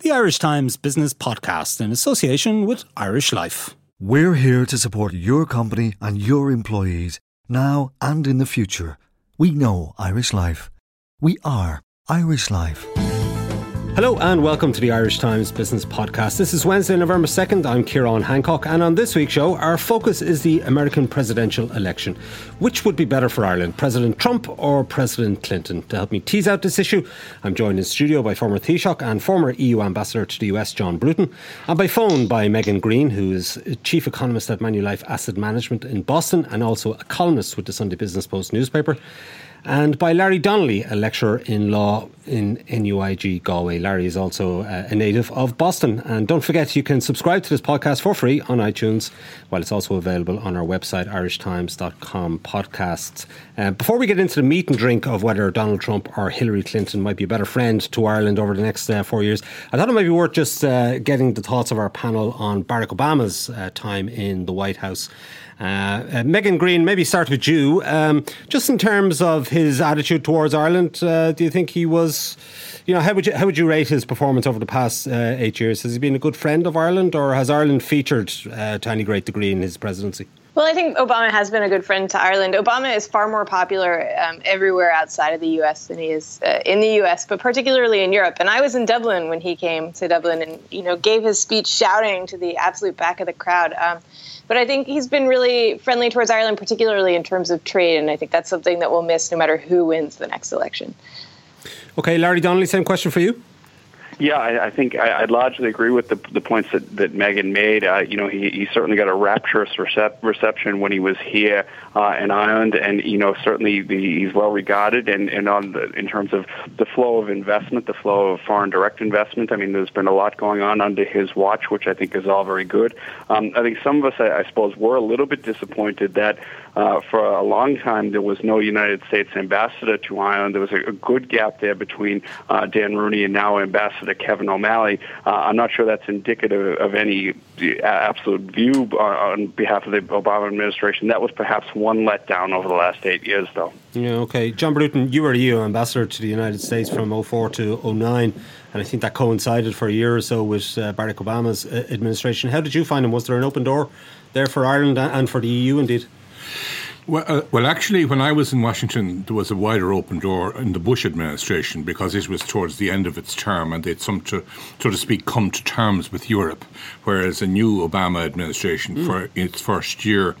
The Irish Times Business Podcast in association with Irish Life. We're here to support your company and your employees now and in the future. We know Irish Life. We are Irish Life. Hello and welcome to the Irish Times Business Podcast. This is Wednesday, November 2nd. I'm Ciarán Hancock, and on this week's show, our focus is the American presidential election. Which would be better for Ireland, President Trump or President Clinton? To help me tease out this issue, I'm joined in studio by former Taoiseach and former EU Ambassador to the US, John Bruton, and by phone by Megan Greene, who is Chief Economist at Manulife Asset Management in Boston and also a columnist with the Sunday Business Post newspaper and by Larry Donnelly, a lecturer in law in NUIG Galway. Larry is also uh, a native of Boston. And don't forget, you can subscribe to this podcast for free on iTunes, while it's also available on our website, irishtimes.com podcasts. Uh, before we get into the meat and drink of whether Donald Trump or Hillary Clinton might be a better friend to Ireland over the next uh, four years, I thought it might be worth just uh, getting the thoughts of our panel on Barack Obama's uh, time in the White House. Uh, uh, Megan Greene, maybe start with you. Um, just in terms of his attitude towards Ireland, uh, do you think he was, you know, how would you how would you rate his performance over the past uh, eight years? Has he been a good friend of Ireland, or has Ireland featured to any great degree in his presidency? Well, I think Obama has been a good friend to Ireland. Obama is far more popular um, everywhere outside of the U.S. than he is uh, in the U.S., but particularly in Europe. And I was in Dublin when he came to Dublin, and you know, gave his speech shouting to the absolute back of the crowd. Um, but I think he's been really friendly towards Ireland, particularly in terms of trade, and I think that's something that we'll miss no matter who wins the next election. Okay, Larry Donnelly, same question for you. Yeah, I, I think I, I largely agree with the the points that that Megan made. Uh, you know, he, he certainly got a rapturous recep- reception when he was here uh, in Ireland, and you know, certainly the, he's well regarded. And and on the, in terms of the flow of investment, the flow of foreign direct investment, I mean, there's been a lot going on under his watch, which I think is all very good. Um, I think some of us, I, I suppose, were a little bit disappointed that uh, for a long time there was no United States ambassador to Ireland. There was a, a good gap there between uh, Dan Rooney and now Ambassador Kevin O'Malley. Uh, I'm not sure that's indicative of any absolute view on behalf of the Obama administration. That was perhaps one letdown over the last eight years, though. Yeah, okay. John Bruton, you were EU ambassador to the United States from 04 to 09, and I think that coincided for a year or so with uh, Barack Obama's uh, administration. How did you find him? Was there an open door there for Ireland and for the EU, indeed? Well, uh, well, actually, when I was in Washington, there was a wider open door in the Bush administration because it was towards the end of its term, and they'd some to, so to speak, come to terms with Europe. Whereas a new Obama administration, mm. for its first year,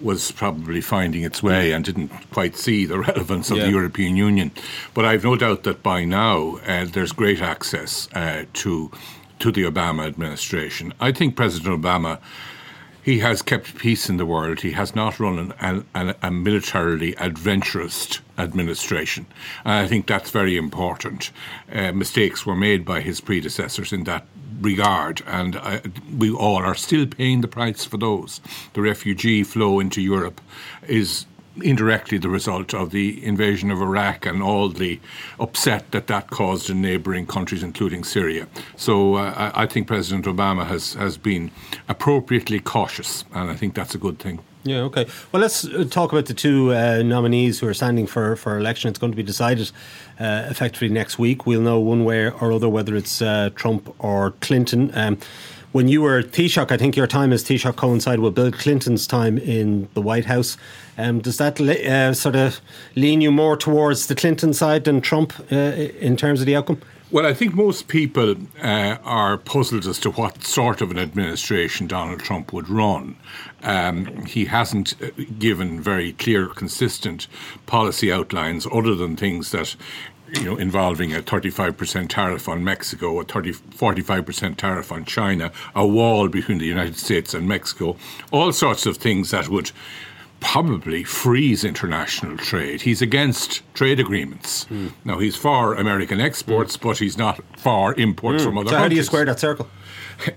was probably finding its way and didn't quite see the relevance of yeah. the European Union. But I've no doubt that by now uh, there's great access uh, to to the Obama administration. I think President Obama he has kept peace in the world. He has not run an, an, a militarily adventurous administration. And I think that's very important. Uh, mistakes were made by his predecessors in that regard, and uh, we all are still paying the price for those. The refugee flow into Europe is indirectly the result of the invasion of Iraq and all the upset that that caused in neighbouring countries, including Syria. So uh, I think President Obama has, has been appropriately cautious, and I think that's a good thing. Yeah, okay. Well, let's uh, talk about the two uh, nominees who are standing for, for election. It's going to be decided uh, effectively next week. We'll know one way or other whether it's uh, Trump or Clinton. Um, when you were Taoiseach, I think your time as Taoiseach coincided with Bill Clinton's time in the White House. Um, does that uh, sort of lean you more towards the Clinton side than Trump uh, in terms of the outcome? Well, I think most people uh, are puzzled as to what sort of an administration Donald Trump would run. Um, he hasn't uh, given very clear, consistent policy outlines other than things that you know, involving a 35% tariff on Mexico, a 30, 45% tariff on China, a wall between the United States and Mexico, all sorts of things that would probably freeze international trade. He's against trade agreements. Mm. Now, he's for American exports, mm. but he's not for imports mm. from other so countries. how do you square that circle?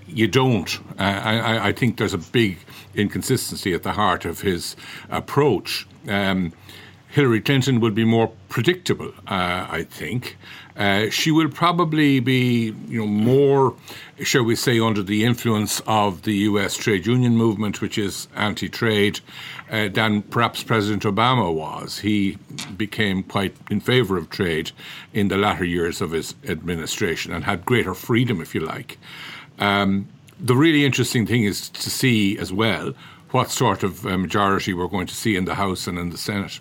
You don't. Uh, I, I, think there's a big inconsistency at the heart of his approach. Um, Hillary Clinton would be more predictable, uh, I think. Uh, she will probably be, you know, more, shall we say, under the influence of the U.S. trade union movement, which is anti-trade, uh, than perhaps President Obama was. He became quite in favour of trade in the latter years of his administration and had greater freedom, if you like. Um, the really interesting thing is to see as well what sort of uh, majority we're going to see in the House and in the Senate.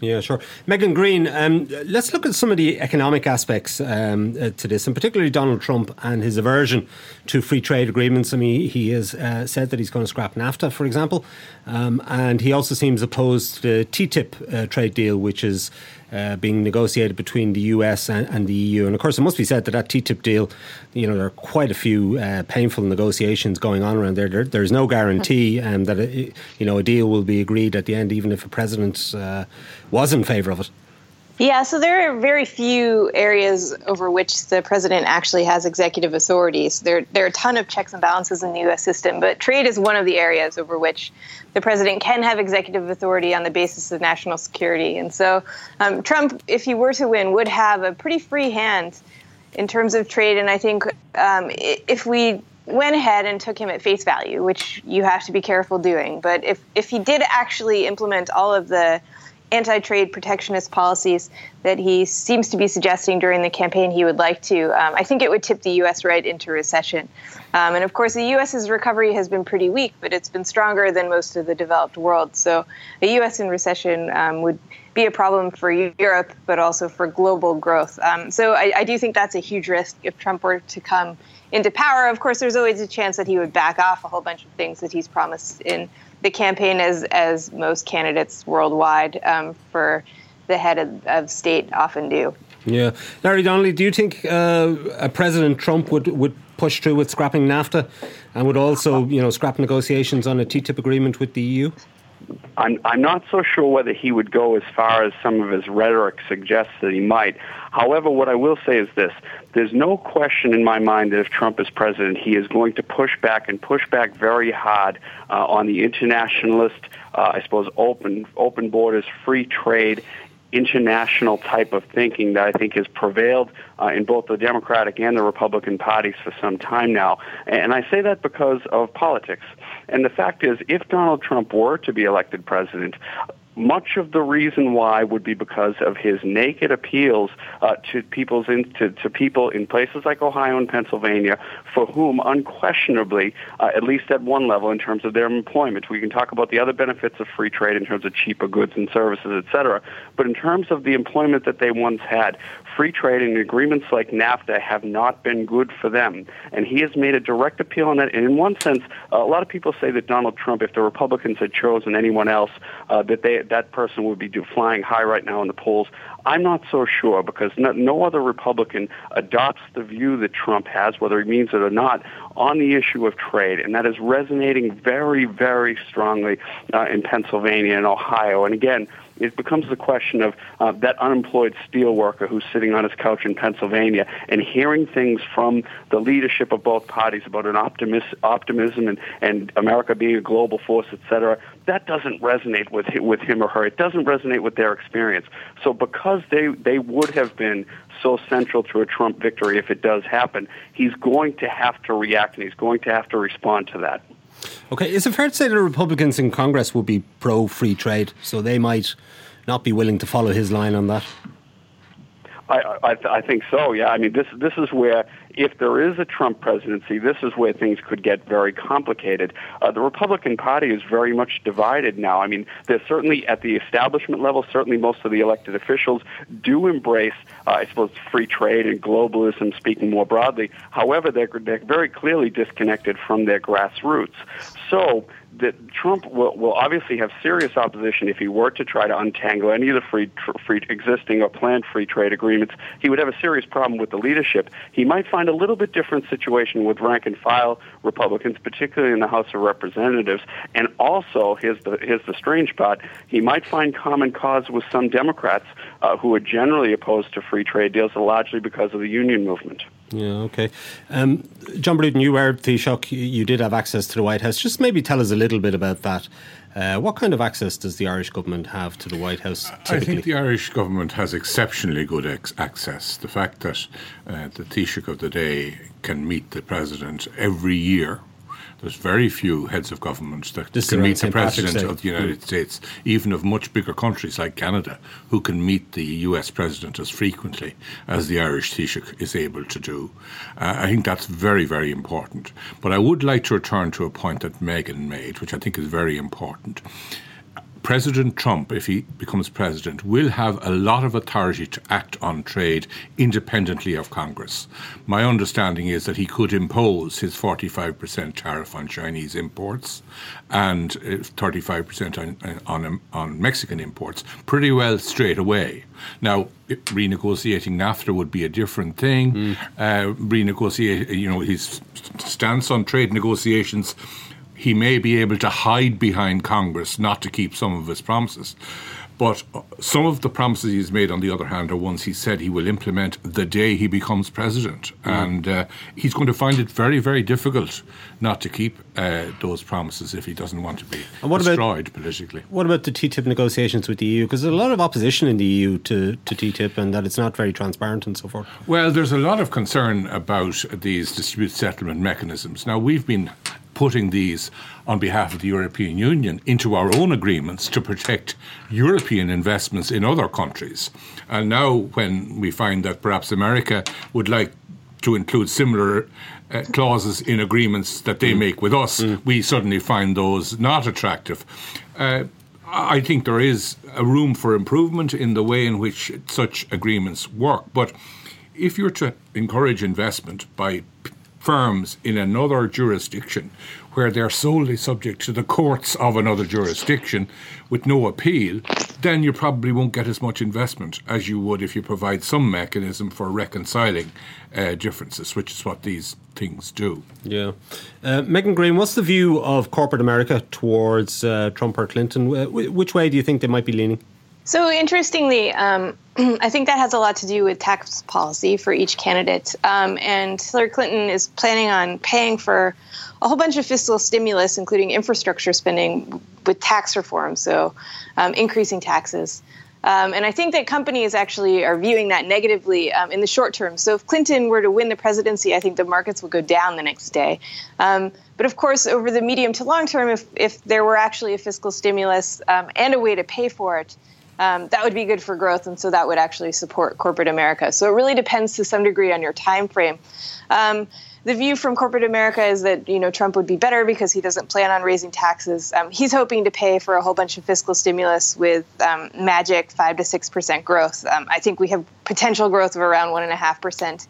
Yeah, sure. Megan Greene, um, let's look at some of the economic aspects um, uh, to this, and particularly Donald Trump and his aversion to free trade agreements. I mean, he has uh, said that he's going to scrap NAFTA, for example, um, and he also seems opposed to the TTIP uh, trade deal, which is uh, being negotiated between the US and, and, the EU. And of course, it must be said that that TTIP deal, you know, there are quite a few uh, painful negotiations going on around there. there there's no guarantee um, that, it, you know, a deal will be agreed at the end, even if a president uh, was in favour of it. Yeah, so there are very few areas over which the president actually has executive authorities. There, there are a ton of checks and balances in the U.S. system, but trade is one of the areas over which the president can have executive authority on the basis of national security. And so, um, Trump, if he were to win, would have a pretty free hand in terms of trade. And I think um, if we went ahead and took him at face value, which you have to be careful doing, but if if he did actually implement all of the anti-trade protectionist policies that he seems to be suggesting during the campaign he would like to, um, I think it would tip the U.S. right into recession. Um, and of course, the U.S.'s recovery has been pretty weak, but it's been stronger than most of the developed world. So the U.S. in recession um, would be a problem for Europe, but also for global growth. Um, so I, I do think that's a huge risk if Trump were to come into power. Of course, there's always a chance that he would back off a whole bunch of things that he's promised in the campaign as as most candidates worldwide um, for the head of, of, state often do. Yeah, Larry Donnelly, do you think uh, a President Trump would would push through with scrapping NAFTA, and would also you know scrap negotiations on a TTIP agreement with the EU? I'm, I'm not so sure whether he would go as far as some of his rhetoric suggests that he might. However, what I will say is this. There's no question in my mind that if Trump is president, he is going to push back and push back very hard uh, on the internationalist, uh, I suppose, open, open borders, free trade, international type of thinking that I think has prevailed uh, in both the Democratic and the Republican parties for some time now. And I say that because of politics. And the fact is, if Donald Trump were to be elected president, much of the reason why would be because of his naked appeals uh, to people's in, to, to, people in places like Ohio and Pennsylvania, for whom unquestionably, uh, at least at one level in terms of their employment, we can talk about the other benefits of free trade in terms of cheaper goods and services, et cetera. But in terms of the employment that they once had, free trade and agreements like NAFTA have not been good for them. And he has made a direct appeal on that. And in one sense, a lot of people say that Donald Trump, if the Republicans had chosen anyone else, uh, that they that person would be flying high right now in the polls. I'm not so sure because no, no other Republican adopts the view that Trump has, whether he means it or not, on the issue of trade, and that is resonating very, very strongly uh, in Pennsylvania and Ohio. And again, it becomes the question of uh, that unemployed steel worker who's sitting on his couch in Pennsylvania and hearing things from the leadership of both parties about an optimis- optimism and, and America being a global force, et cetera. That doesn't resonate with with him or her. It doesn't resonate with their experience. So because they, they would have been so central to a Trump victory if it does happen, he's going to have to react and he's going to have to respond to that. Okay, is it fair to say that Republicans in Congress will be pro free trade, so they might not be willing to follow his line on that? I, I, I think so. Yeah, I mean, this this is where if there is a Trump presidency, this is where things could get very complicated. Uh, the Republican Party is very much divided now. I mean, there's certainly at the establishment level, certainly most of the elected officials do embrace, uh, I suppose, free trade and globalism, speaking more broadly. However, they're, they're very clearly disconnected from their grassroots. So that Trump will, will obviously have serious opposition if he were to try to untangle any of the free, tr- free existing or planned free trade agreements. He would have a serious problem with the leadership. He might find a little bit different situation with rank and file Republicans, particularly in the House of Representatives. And also, here's the here's the strange part: he might find common cause with some Democrats uh, who are generally opposed to free trade deals, largely because of the union movement. Yeah, okay. Um, John Bruton, you were Taoiseach. You did have access to the White House. Just maybe tell us a little bit about that. Uh, what kind of access does the Irish government have to the White House? Typically? I think the Irish government has exceptionally good ex- access. The fact that uh, the Taoiseach of the day can meet the president every year there's very few heads of government that This can meet the St. President of the United Mm. States, even of much bigger countries like Canada, who can meet the US president as frequently as the Irish Taoiseach is able to do. Uh, I think that's very, very important. But I would like to return to a point that Megan made, which I think is very important. President Trump, if he becomes president, will have a lot of authority to act on trade independently of Congress. My understanding is that he could impose his 45% tariff on Chinese imports and uh, 35% on, on, on Mexican imports pretty well straight away. Now, renegotiating NAFTA would be a different thing. Uh, renegotiate, you know, his stance on trade negotiations he may be able to hide behind Congress not to keep some of his promises. But uh, some of the promises he's made, on the other hand, are ones he said he will implement the day he becomes president. And uh, he's going to find it very, very difficult not to keep uh, those promises if he doesn't want to be And what about- destroyed politically. What about the TTIP negotiations with the EU? Because there's a lot of opposition in the EU to, to TTIP and that it's not very transparent and so forth. Well, there's a lot of concern about these dispute settlement mechanisms. Now, we've been putting these on behalf of the European Union into our own agreements to protect European investments in other countries. And now, when we find that perhaps America would like to include similar uh, clauses in agreements that they make with us, we suddenly find those not attractive. Uh, I think there is a room for improvement in the way in which such agreements work. But if you're to encourage investment by p- firms in another jurisdiction where they're solely subject to the courts of another jurisdiction with no appeal, then you probably won't get as much investment as you would if you provide some mechanism for reconciling uh, differences, which is what these things do. Yeah. Uh, Megan Greene, what's the view of corporate America towards uh, Trump or Clinton? Wh- which way do you think they might be leaning? So interestingly, um, I think that has a lot to do with tax policy for each candidate. Um, and Hillary Clinton is planning on paying for a whole bunch of fiscal stimulus, including infrastructure spending, with tax reform, so um, increasing taxes. Um, and I think that companies actually are viewing that negatively um, in the short term. So if Clinton were to win the presidency, I think the markets would go down the next day. Um, but of course, over the medium to long term, if, if there were actually a fiscal stimulus um, and a way to pay for it, um, that would be good for growth, and so that would actually support corporate America. So it really depends to some degree on your time frame. Um, the view from corporate America is that you know Trump would be better because he doesn't plan on raising taxes. Um, he's hoping to pay for a whole bunch of fiscal stimulus with um, magic five to six percent growth. Um, I think we have potential growth of around one and a half percent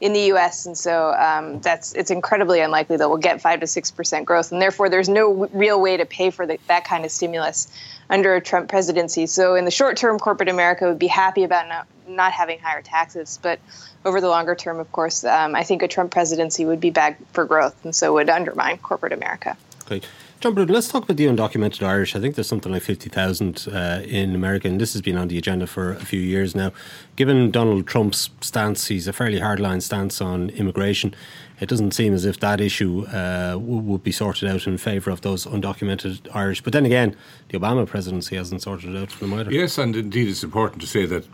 in the U.S. and so um, that's it's incredibly unlikely that we'll get five to six percent growth, and therefore there's no w- real way to pay for the, that kind of stimulus under a Trump presidency. So in the short term, corporate America would be happy about not, not having higher taxes, but over the longer term, of course, um, I think a Trump presidency would be bad for growth, and so would undermine corporate America. Okay. John let's talk about the undocumented Irish. I think there's something like 50,000 uh, in America, and this has been on the agenda for a few years now. Given Donald Trump's stance, he's a fairly hardline stance on immigration. It doesn't seem as if that issue uh, would be sorted out in favour of those undocumented Irish. But then again, the Obama presidency hasn't sorted it out for them either. Yes, and indeed it's important to say that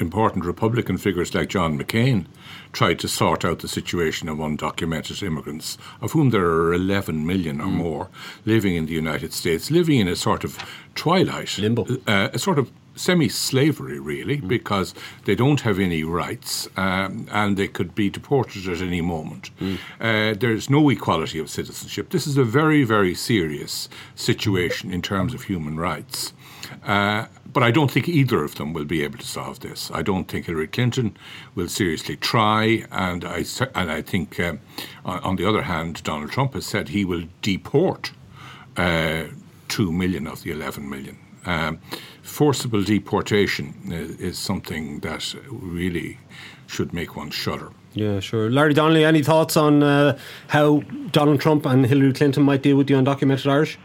important Republican figures like John McCain tried to sort out the situation of undocumented immigrants, of whom there are 11 million or more living in the United States, living in a sort of twilight. Limbo. Uh, a sort of semi slavery, really, mm. because they don't have any rights um, and they could be deported at any moment. Mm. Uh, there's no equality of citizenship. This is a very, very serious situation in terms of human rights. Uh, but I don't think either of them will be able to solve this. I don't think Hillary Clinton will seriously try, and I and I think, uh, on the other hand, Donald Trump has said he will deport uh, two million of the eleven million. Um, forcible deportation is something that really should make one shudder. Yeah, sure. Larry Donnelly, any thoughts on uh, how Donald Trump and Hillary Clinton might deal with the undocumented Irish?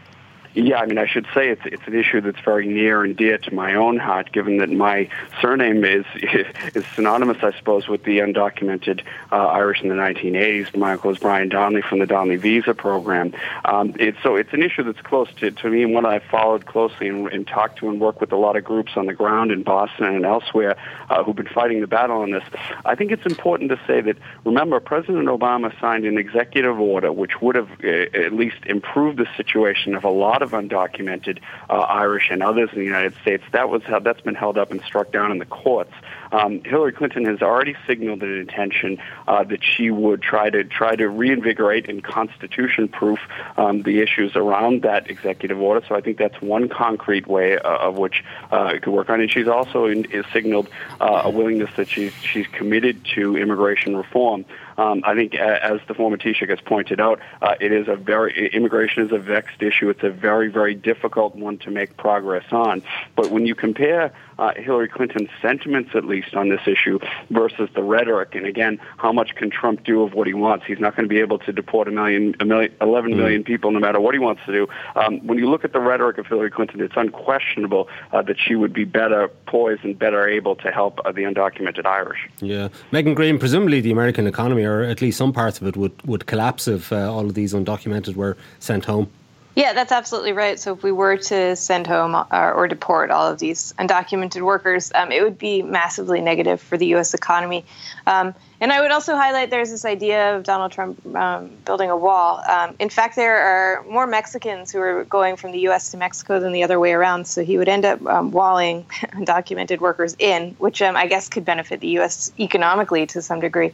Yeah, I mean, I should say it's it's an issue that's very near and dear to my own heart, given that my surname is is synonymous, I suppose, with the undocumented uh, Irish in the 1980s. My uncle is Brian Donnelly from the Donnelly Visa Program. Um, it's so it's an issue that's close to, to me and one I've followed closely and, and talked to and worked with a lot of groups on the ground in Boston and elsewhere uh, who've been fighting the battle on this. I think it's important to say that remember President Obama signed an executive order which would have uh, at least improved the situation of a lot of undocumented uh, Irish and others in the United States. That was how that's been held up and struck down in the courts. Um, Hillary Clinton has already signaled an intention uh, that she would try to try to reinvigorate and constitution-proof um, the issues around that executive order. So I think that's one concrete way uh, of which uh, it could work on. And she's also in, signaled uh, a willingness that she's she's committed to immigration reform. Um, I think, as the former Taoiseach has pointed out, uh, it is a very immigration is a vexed issue. It's a very, very difficult one to make progress on. But when you compare uh, Hillary Clinton's sentiments, at least on this issue, versus the rhetoric, and again, how much can Trump do of what he wants? He's not going to be able to deport a million, a million, 11 mm. million people, no matter what he wants to do. Um, when you look at the rhetoric of Hillary Clinton, it's unquestionable uh, that she would be better poised and better able to help uh, the undocumented Irish. Yeah, Megan Greene, presumably the American economy or at least some parts of it would, would collapse if uh, all of these undocumented were sent home. Yeah, that's absolutely right. So if we were to send home or, uh, or deport all of these undocumented workers, um, it would be massively negative for the U.S. economy. Um, and I would also highlight there's this idea of Donald Trump um, building a wall. Um, in fact, there are more Mexicans who are going from the U.S. to Mexico than the other way around. So he would end up um, walling undocumented workers in, which um, I guess could benefit the U.S. economically to some degree.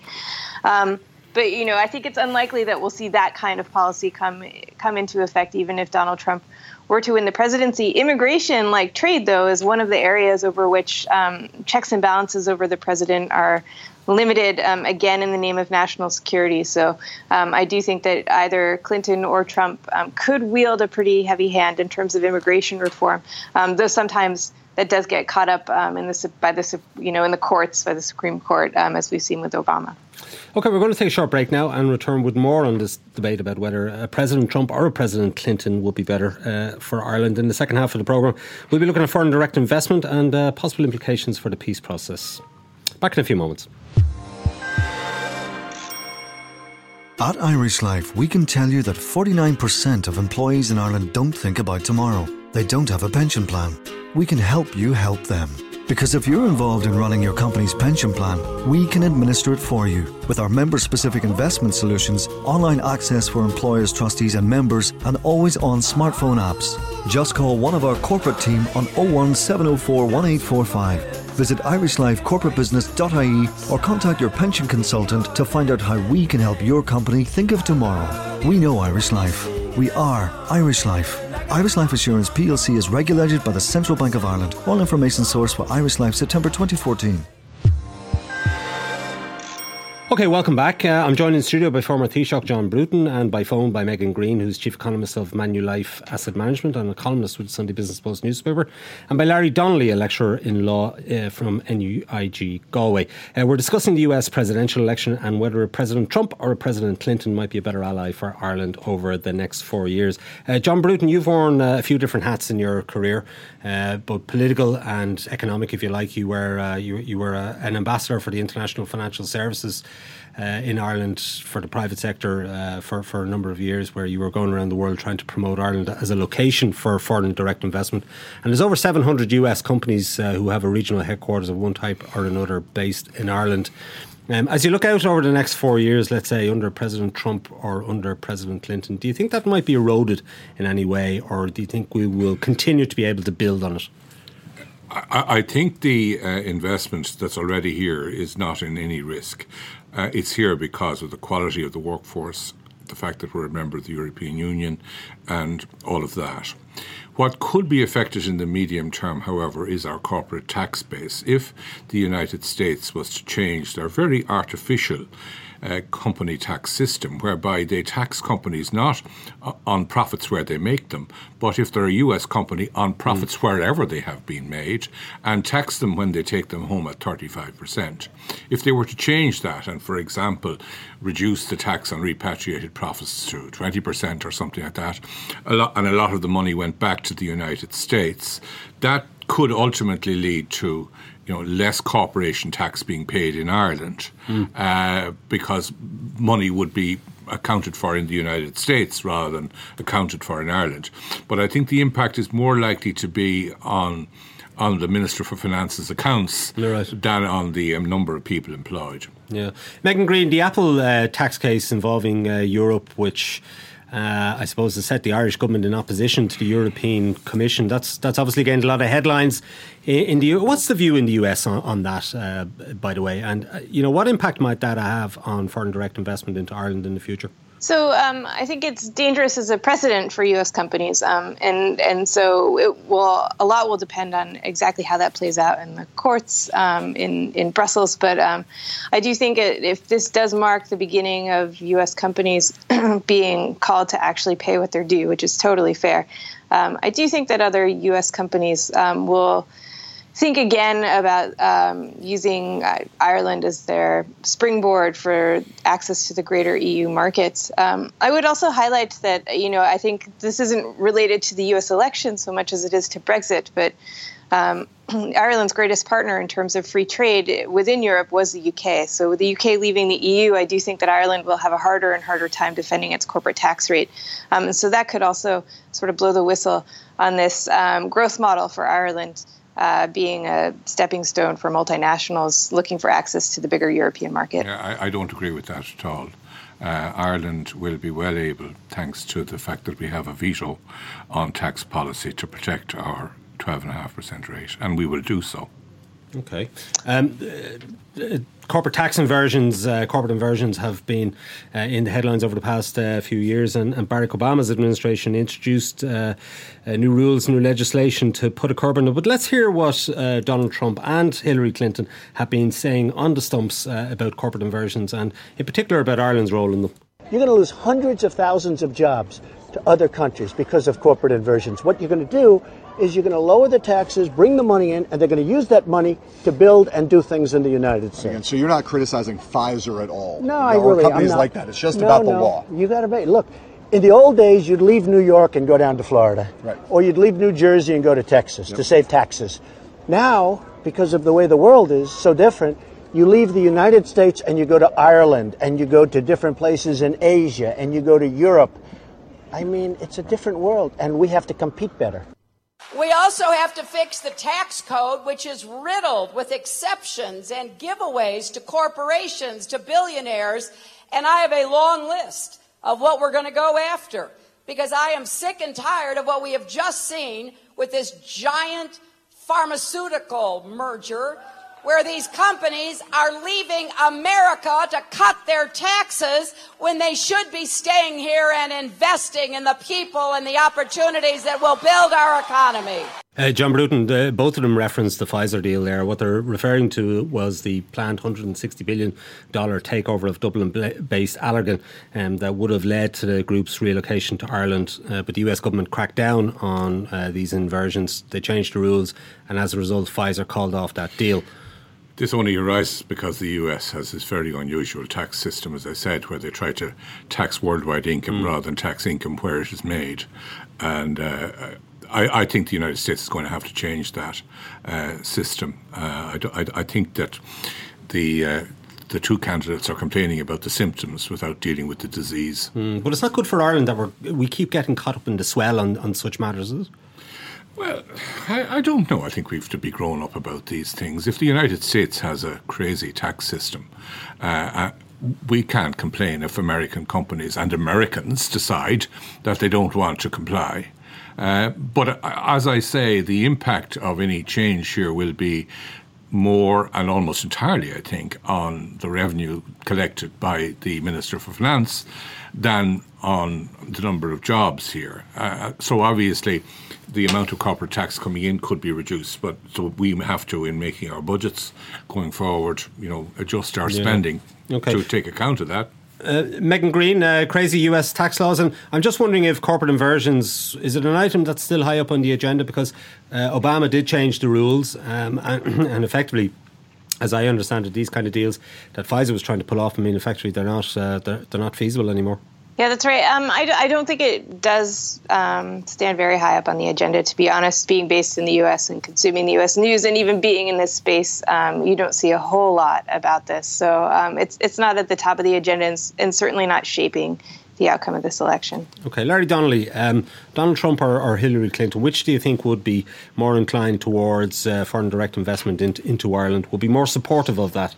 Um, but you know, I think it's unlikely that we'll see that kind of policy come come into effect, even if Donald Trump were to win the presidency. Immigration, like trade, though, is one of the areas over which um, checks and balances over the president are limited, um, again, in the name of national security. So um, I do think that either Clinton or Trump um, could wield a pretty heavy hand in terms of immigration reform, um, though sometimes that does get caught up um, in the by the you know in the courts by the Supreme Court as we've seen with Obama. Okay, we're going to take a short break now and return with more on this debate about whether uh, President Trump or President Clinton would be better uh, for Ireland. In the second half of the programme, we'll be looking at foreign direct investment and uh, possible implications for the peace process. Back in a few moments. At Irish Life, we can tell you that 49% of employees in Ireland don't think about tomorrow. They don't have a pension plan. We can help you help them. Because if you're involved in running your company's pension plan, we can administer it for you with our member specific investment solutions, online access for employers, trustees, and members, and always on smartphone apps. Just call one of our corporate team on 01704 1845. Visit irishlifecorporatebusiness.ie or contact your pension consultant to find out how we can help your company think of tomorrow. We know Irish Life. We are Irish Life. Irish Life Assurance plc is regulated by the Central Bank of Ireland. All information sourced for Irish Life September 2014. Okay, welcome back. Uh, I'm joined in studio by former Taoiseach John Bruton and by phone by Megan Greene, who's Chief Economist of Manulife Asset Management and a columnist with the Sunday Business Post newspaper, and by Larry Donnelly, a lecturer in law uh, from NUIG Galway. Uh, we're discussing the US presidential election and whether a President Trump or a President Clinton might be a better ally for Ireland over the next four years. Uh, John Bruton, you've worn uh, a few different hats in your career, uh, both political and economic, if you like. You were, you, you were an ambassador for the International Financial Services uh, in Ireland for the private sector uh, for, for a number of years, where you were going around the world trying to promote Ireland as a location for foreign direct investment. And there's over 700 US companies uh, who have a regional headquarters of one type or another based in Ireland. Um, as you look out over the next four years, let's say under President Trump or under President Clinton, do you think that might be eroded in any way, or do you think we will continue to be able to build on it? I, think the uh, investment that's already here is not in any risk. Uh, it's here because of the quality of the workforce, the fact that we're a member of the European Union, and all of that. What could be affected in the medium term, however, is our corporate tax base. If the United States was to change their very artificial uh, company tax system, whereby they tax companies not uh, on profits where they make them, but if they're a US company, on profits mm. wherever they have been made, and tax them when they take them home at 35%. If they were to change that and, for example, reduce the tax on repatriated profits to 20% or something like that, a lot, and a lot of the money went back to the United States, that could ultimately lead to you know, less corporation tax being paid in Ireland mm. uh, because money would be accounted for in the United States rather than accounted for in Ireland. But I think the impact is more likely to be on on the Minister for Finance's accounts right. than on the um, number of people employed. Yeah, Megan Greene, the Apple uh, tax case involving uh, Europe, which uh, I suppose, to set the Irish government in opposition to the European Commission. That's that's obviously gained a lot of headlines in, the. What's the view in the US on, on that, uh, by the way? And uh, you know, what impact might that have on foreign direct investment into Ireland in the future? So um, I think it's dangerous as a precedent for U.S. companies, um, and and so it will a lot will depend on exactly how that plays out in the courts um, in in Brussels. But um, I do think it, if this does mark the beginning of U.S. companies being called to actually pay what they're due, which is totally fair, um, I do think that other U.S. companies um, will think again about um, using uh, Ireland as their springboard for access to the greater EU markets. Um, I would also highlight that, you know, I think this isn't related to the US election so much as it is to Brexit, but um, Ireland's greatest partner in terms of free trade within Europe was the UK. So, with the UK leaving the EU, I do think that Ireland will have a harder and harder time defending its corporate tax rate. Um, so, that could also sort of blow the whistle on this um, growth model for Ireland uh, being a stepping stone for multinationals looking for access to the bigger European market. Yeah, I, I don't agree with that at all. Uh, Ireland will be well able, thanks to the fact that we have a veto on tax policy, to protect our 12.5% rate, and we will do so. Okay. Um, uh, corporate tax inversions, uh, corporate inversions have been uh, in the headlines over the past uh, few years, and, and, Barack Obama's administration introduced uh, uh, new rules, new legislation to put a curb on it. But let's hear what Donald Trump and Hillary Clinton have been saying on the stumps about corporate inversions, and in particular about Ireland's role in them. You're going to lose hundreds of thousands of jobs to other countries because of corporate inversions. What you're going to do is you're going to lower the taxes, bring the money in, and they're going to use that money to build and do things in the United States. And so you're not criticizing Pfizer at all. No, I really. Companies I'm not. like that. It's just no, about the no. law. You got to be. Look, in the old days, you'd leave New York and go down to Florida, right. or you'd leave New Jersey and go to Texas yep. to save taxes. Now, because of the way the world is so different, you leave the United States and you go to Ireland, and you go to different places in Asia, and you go to Europe. I mean, it's a different world, and we have to compete better. We also have to fix the tax code, which is riddled with exceptions and giveaways to corporations, to billionaires. And I have a long list of what we're going to go after because I am sick and tired of what we have just seen with this giant pharmaceutical merger where these companies are leaving America to cut their taxes when they should be staying here and investing in the people and the opportunities that will build our economy. Uh, John Bruton, uh, both of them referenced the Pfizer deal there. What they're referring to was the planned $160 billion takeover of Dublin based Allergan um, that would have led to the group's relocation to Ireland. Uh, but the US government cracked down on uh, these inversions. They changed the rules, and as a result, Pfizer called off that deal. This only arises because the US has this very unusual tax system, as I said, where they try to tax worldwide income mm. rather than tax income where it is made. And uh, I, I, think the United States is going to have to change that uh, system. Uh, I, I, I, think that the uh, the two candidates are complaining about the symptoms without dealing with the disease. Mm, but it's not good for Ireland that we we keep getting caught up in the swell on, on such matters, is it? Well, I, I, don't know. I think we have to be grown up about these things. If the United States has a crazy tax system, uh, uh, we can't complain if American companies and Americans decide that they don't want to comply. Uh, but as I say, the impact of any change here will be more and almost entirely, I think, on the revenue collected by the Minister for Finance than on the number of jobs here. Uh, so obviously, the amount of corporate tax coming in could be reduced, but so we have to, in making our budgets going forward, you know, adjust our yeah. spending okay. to take account of that. Uh, Megan Greene, uh, crazy US tax laws, and I'm just wondering if corporate inversions is it an item that's still high up on the agenda because uh, Obama did change the rules um, and, and, effectively. As I understand it, these kind of deals that Pfizer was trying to pull off, mean, effectively, they're not uh, they're, they're not feasible anymore. Yeah, that's right. Um, I, I don't think it does um, stand very high up on the agenda, to be honest. Being based in the U.S. and consuming the U.S. news, and even being in this space, um, you don't see a whole lot about this. So um, it's it's not at the top of the agenda, and, and, certainly not shaping the outcome of this election. Okay, Larry Donnelly, um, Donald Trump or, or, Hillary Clinton, which do you think would be more inclined towards uh, foreign direct investment into, into Ireland? Would be more supportive of that?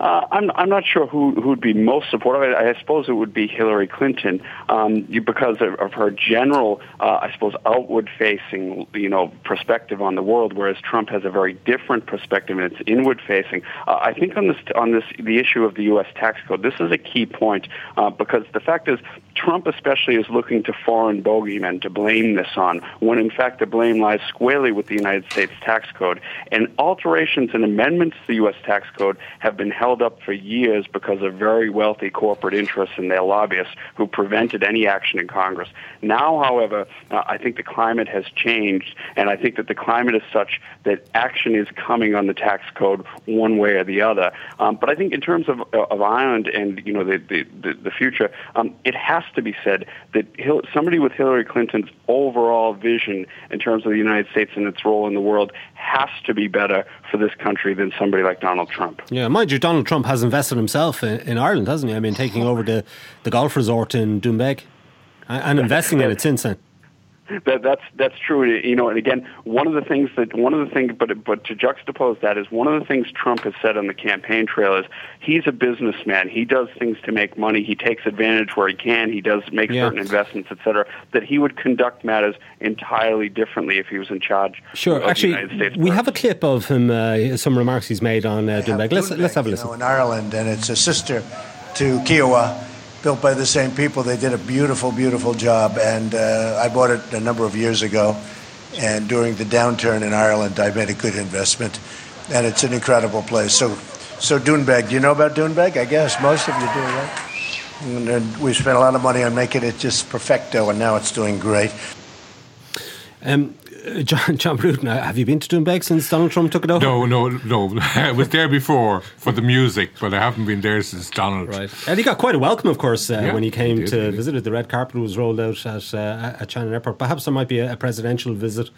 Uh, I'm I'm not sure who would be most supportive. I, I suppose it would be Hillary Clinton um, because of, of her general, uh, I suppose, outward-facing, you know, perspective on the world, whereas Trump has a very different perspective and it's inward-facing. Uh, I think on this on this the issue of the U.S. tax code, this is a key point uh, because the fact is Trump especially is looking to foreign bogeymen to blame this on, when in fact the blame lies squarely with the United States tax code. And alterations and amendments to the U.S. tax code have been held up for years because of very wealthy corporate interests and their lobbyists who prevented any action in Congress. Now, however, uh, I think the climate has changed, and I think that the climate is such that action is coming on the tax code one way or the other. Um, but I think in terms of, uh, of Ireland and you know the, the, the future, um, it has to be said that Hil- somebody with Hillary Clinton's overall vision in terms of the United States and its role in the world has to be better for this country than somebody like Donald Trump. Yeah, mind you, Donald Trump has invested himself in, in Ireland, hasn't he? I mean, taking over the, the golf resort in Doonbeg and investing in it since then that, that's that's true. You know, and again, one of the things that one of the things, but but to juxtapose that is one of the things Trump has said on the campaign trail is he's a businessman. He does things to make money. He takes advantage where he can. He does make yeah. certain investments, et cetera. That he would conduct matters entirely differently if he was in charge. Sure, actually, we have a clip of him. Uh, some remarks he's made on uh, Doonbeg. Let's let's have a listen. You know, in Ireland, and it's a sister to Kiawah built by the same people. They did a beautiful, beautiful job, and uh, I bought it a number of years ago. And during the downturn in Ireland, I made a good investment, and it's an incredible place. So, so Doonbeg, do you know about Doonbeg? I guess most of you do, right? And, we spent a lot of money on making it just perfecto, and now it's doing great. Um, John, John Bruton, uh, have you been to Doonbeg since Donald Trump took it over? No, no, no. I was there before for the music, but I haven't been there since Donald. Right. And he got quite a welcome, of course, uh, yeah, when he came he did, to visit. The red carpet was rolled out at, uh, at Shannon Airport. Perhaps there might be a, a presidential visit.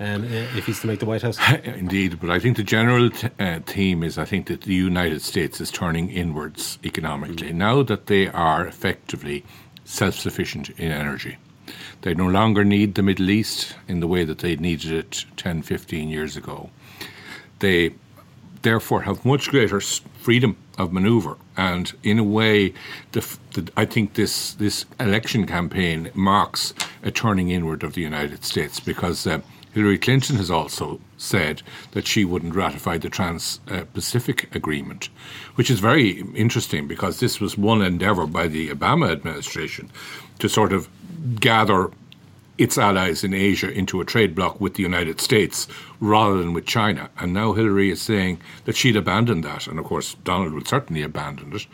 Um, if he's to make the White House. Indeed, but I think the general t- uh, theme is I think that the United States is turning inwards economically mm. now that they are effectively self sufficient in energy. They no longer need the Middle East in the way that they needed it 10, 15 years ago. They therefore have much greater freedom of maneuver. And in a way, the, the, I think this, this election campaign marks a turning inward of the United States because uh, Hillary Clinton has also said that she wouldn't ratify the Trans Pacific Agreement, which is very interesting because this was one endeavor by the Obama administration to sort of gather its allies in Asia into a trade bloc with the United States rather than with China. And now Hillary is saying that she'd abandon that. And of course, Donald would certainly abandon it.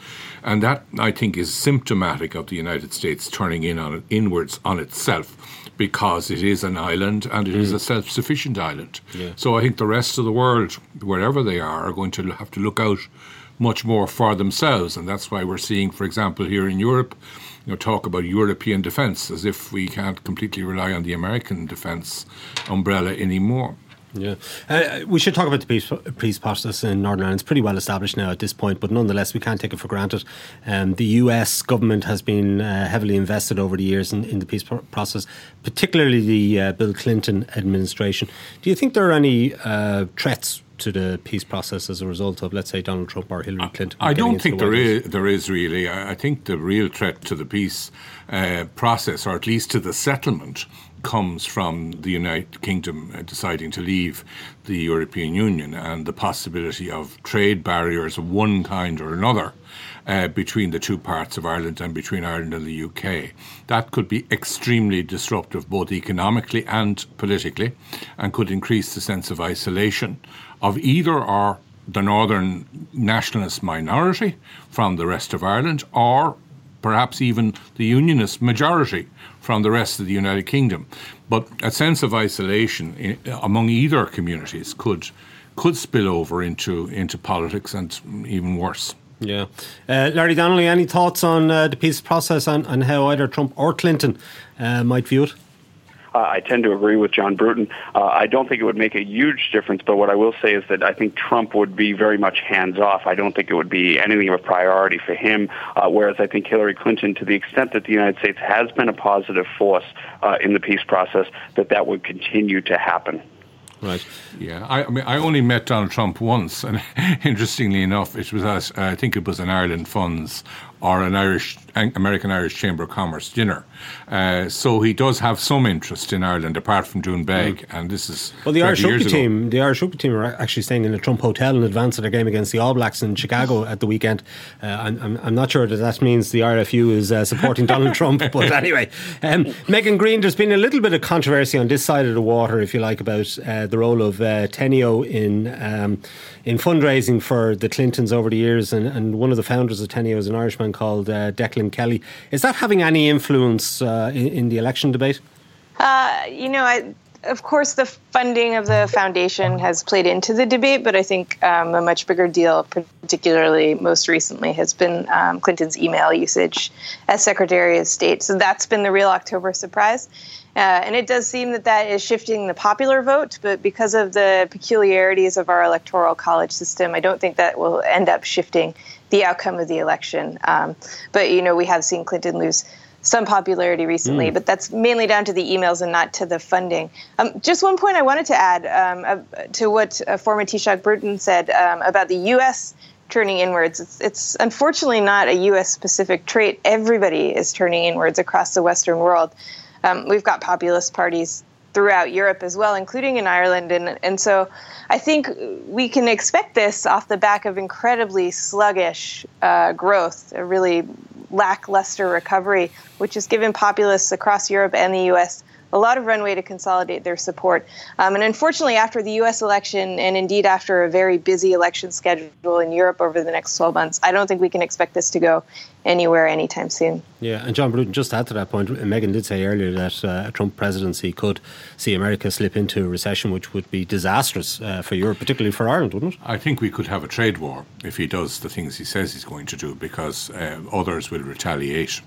And that, I think, is symptomatic of the United States turning in on inwards on itself because it is an island and it mm. is a self sufficient island. Yeah. So I think the rest of the world, wherever they are, are going to have to look out much more for themselves. And that's why we're seeing, for example, here in Europe, you know, talk about European defence as if we can't completely rely on the American defence umbrella anymore. Yeah, uh, we should talk about the peace, peace process in Northern Ireland. It's pretty well established now at this point, but nonetheless, we can't take it for granted. Um, the US government has been uh, heavily invested over the years in, in the peace process, particularly the uh, Bill Clinton administration. Do you think there are any uh, threats to the peace process as a result of, let's say, Donald Trump or Hillary Clinton? I don't think the there is, there is really. I think the real threat to the peace uh, process, or at least to the settlement, comes from the United Kingdom uh, deciding to leave the European Union and the possibility of trade barriers of one kind or another uh, between the two parts of Ireland and between Ireland and the UK. That could be extremely disruptive, both economically and politically, and could increase the sense of isolation of either or the northern nationalist minority from the rest of Ireland or perhaps even the unionist majority from the rest of the United Kingdom. But a sense of isolation in, among either communities could could spill over into into politics and even worse. Yeah. Uh, Larry Donnelly, any thoughts on uh, the peace process and, and how either Trump or Clinton uh, might view it? I tend to agree with John Bruton. Uh, I don't think it would make a huge difference, but what I will say is that I think Trump would be very much hands off. I don't think it would be anything of a priority for him, uh, whereas I think Hillary Clinton, to the extent that the United States has been a positive force uh, in the peace process, that that would continue to happen. Right. Yeah. I, I, mean, I only met Donald Trump once, and interestingly enough, it was at, I think it was an Ireland Funds or an Irish American Irish Chamber of Commerce dinner. Uh, so he does have some interest in Ireland, apart from Doonbeg, mm. and this is well. The Irish rugby team, the Irish rugby team, are actually staying in a Trump hotel in advance of their game against the All Blacks in Chicago at the weekend. Uh, I'm, I'm, not sure that that means the RFU is uh, supporting Donald Trump, but anyway, um, Megan Greene. There's been a little bit of controversy on this side of the water, if you like, about uh, the role of uh, Teneo in um, in fundraising for the Clintons over the years, and, and one of the founders of Teneo is an Irishman called uh, Declan Kelly. Is that having any influence uh, in, in, the election debate? Uh, you know, I, of course, the funding of the foundation has played into the debate, but I think um, a much bigger deal, particularly most recently, has been um, Clinton's email usage as Secretary of State. So that's been the real October surprise. Uh, and it does seem that that is shifting the popular vote, but because of the peculiarities of our electoral college system, I don't think that will end up shifting the outcome of the election. Um, but you know, we have seen Clinton lose some popularity recently, mm. but that's mainly down to the emails and not to the funding. Um, just one point I wanted to add um, uh, to what uh, former Taoiseach Bruton said um, about the U.S. turning inwards. It's, it's, unfortunately not a U.S. specific trait. Everybody is turning inwards across the Western world. Um, we've got populist parties throughout Europe as well, including in Ireland. And, and so I think we can expect this off the back of incredibly sluggish uh, growth, a really lackluster recovery, which has given populists across Europe and the US a lot of runway to consolidate their support. Um, and unfortunately, after the U.S. election, and indeed after a very busy election schedule in Europe over the next 12 months, I don't think we can expect this to go anywhere anytime soon. Yeah, and John Bruton, just to add to that point, Megan did say earlier that uh, a Trump presidency could see America slip into a recession, which would be disastrous uh, for Europe, particularly for Ireland, wouldn't it? I think we could have a trade war if he does the things he says he's going to do, because uh, others will retaliate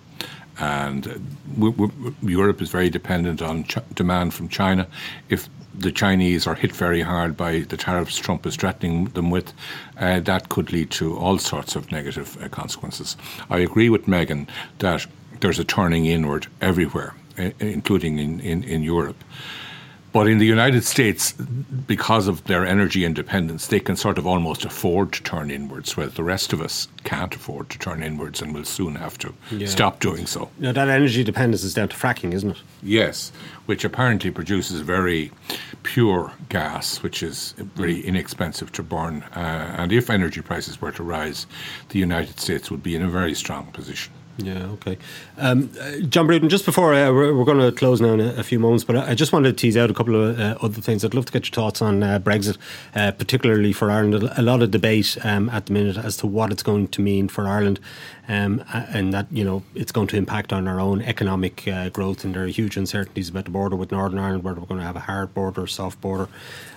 and we, we, Europe is very dependent on ch- demand from China. If the Chinese are hit very hard by the tariffs Trump is threatening them with, uh, that could lead to all sorts of negative uh, consequences. I agree with Megan that there's a turning inward everywhere, including in, in, in Europe. But in the United States, because of their energy independence, they can sort of almost afford to turn inwards, whereas the rest of us can't afford to turn inwards and will soon have to yeah. stop doing so. Now, that energy dependence is down to fracking, isn't it? Yes, which apparently produces very pure gas, which is very inexpensive to burn. Uh, and if energy prices were to rise, the United States would be in a very strong position. Yeah, okay. Um, uh, John Bruton, just before uh, we're, we're, going to close now in a, a, few moments, but I just wanted to tease out a couple of uh, other things. I'd love to get your thoughts on uh, Brexit, uh, particularly for Ireland. A lot of debate um, at the minute as to what it's going to mean for Ireland, um, and that you know it's going to impact on our own economic uh, growth. And there are huge uncertainties about the border with Northern Ireland, whether we're going to have a hard border, or soft border,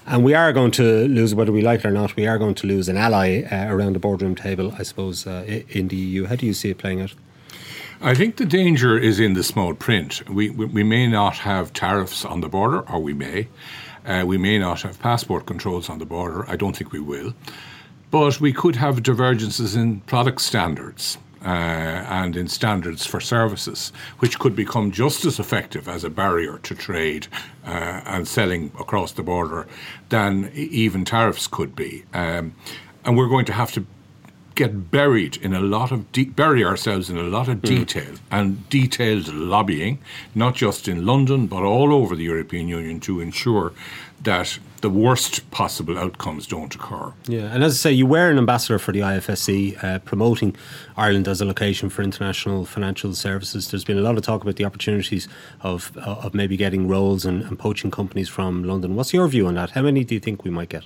and we are going to lose, whether we like it or not, we are going to lose an ally around the boardroom table, I suppose, in the EU. How do you see it playing out? I think the danger is in the small print. We, we, we may not have tariffs on the border, or we may. Uh, we may not have passport controls on the border. I don't think we will. But we could have divergences in product standards. uh, and in standards for services, which could become just as effective as a barrier to trade uh, and selling across the border than even tariffs could be. Um, and we're going to have to get buried in a lot of de- bury ourselves in a lot of detail mm. and detailed lobbying, not just in London but all over the European Union to ensure that the worst possible outcomes don't occur. Yeah, and as I say, you were an ambassador for the IFSC, uh, promoting Ireland as a location for international financial services. There's been a lot of talk about the opportunities of of maybe getting roles and, and poaching companies from London. What's your view on that? How many do you think we might get?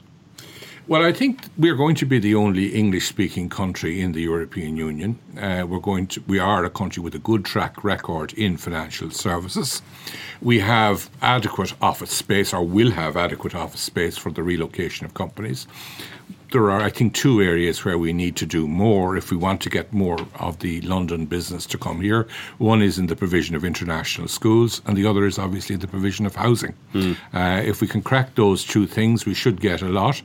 Well, I think we're going to be the only English-speaking country in the European Union. Uh, we're going to, we are a country with a good track record in financial services. We have adequate office space, or will have adequate office space for the relocation of companies. There are, I think, two areas where we need to do more if we want to get more of the London business to come here. One is in the provision of international schools, and the other is obviously the provision of housing. Mm. Uh, if we can crack those two things, we should get a lot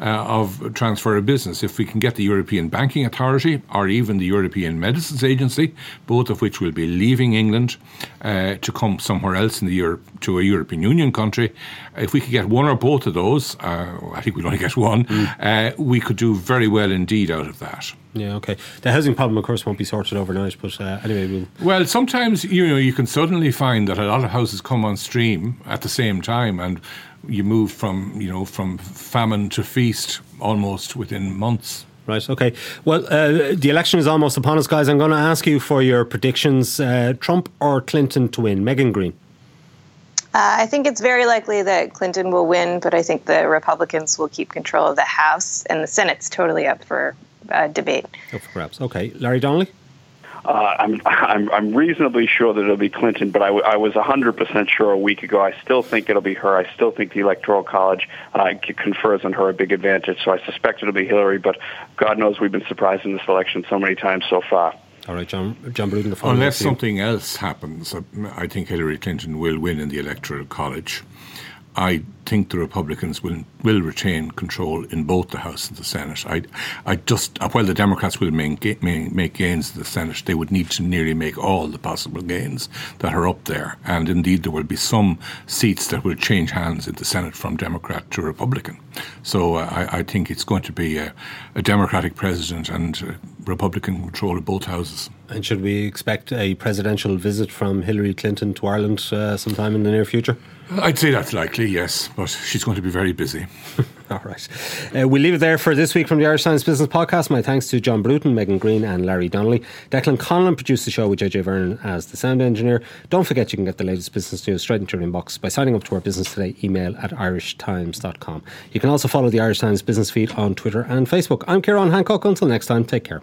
uh, of transfer of business. If we can get the European Banking Authority or even the European Medicines Agency, both of which will be leaving England uh, to come somewhere else in the Europe to a European Union country, if we could get one or both of those, uh, I think we'd only get one, mm. we could do very well indeed out of that. Yeah, okay. The housing problem, of course, won't be sorted overnight, but uh, anyway, we'll. Well, sometimes you know you can suddenly find that a lot of houses come on stream at the same time, and you move from you know from famine to feast almost within months. Right. Okay. Well, uh, the election is almost upon us, guys. I'm going to ask you for your predictions: uh, Trump or Clinton to win. Megan Greene. Uh, I think it's very likely that Clinton will win, but I think the Republicans will keep control of the House, and the Senate's totally up for uh, debate. Up for grabs. Okay, Larry Donnelly. Uh, I'm, I'm I'm reasonably sure that it'll be Clinton, but I, w- I was 100% sure a week ago. I still think it'll be her. I still think the Electoral College uh, confers on her a big advantage. So I suspect it'll be Hillary, but God knows we've been surprised in this election so many times so far. All right, John, John Bruton, the Unless something else happens, I think Hillary Clinton will win in the Electoral College. I think the Republicans will will retain control in both the House and the Senate. I, I just while the Democrats will make, make gains in the Senate, they would need to nearly make all the possible gains that are up there. And indeed, there will be some seats that will change hands in the Senate from Democrat to Republican. So uh, I, I, think it's going to be a, a Democratic president and uh, Republican control of both houses. And should we expect a presidential visit from Hillary Clinton to Ireland uh, sometime in the near future? I'd say that's likely, yes, but she's going to be very busy. All right. Uh, we'll leave it there for this week from the Irish Times Business Podcast. My thanks to John Bruton, Megan Greene, and Larry Donnelly. Declan Conlon produced the show with JJ Vernon as the sound engineer. Don't forget you can get the latest business news straight into your inbox by signing up to our Business Today email at irishtimes.com. You can also follow the Irish Times business feed on Twitter and Facebook. I'm Ciarán Hancock. Until next time, take care.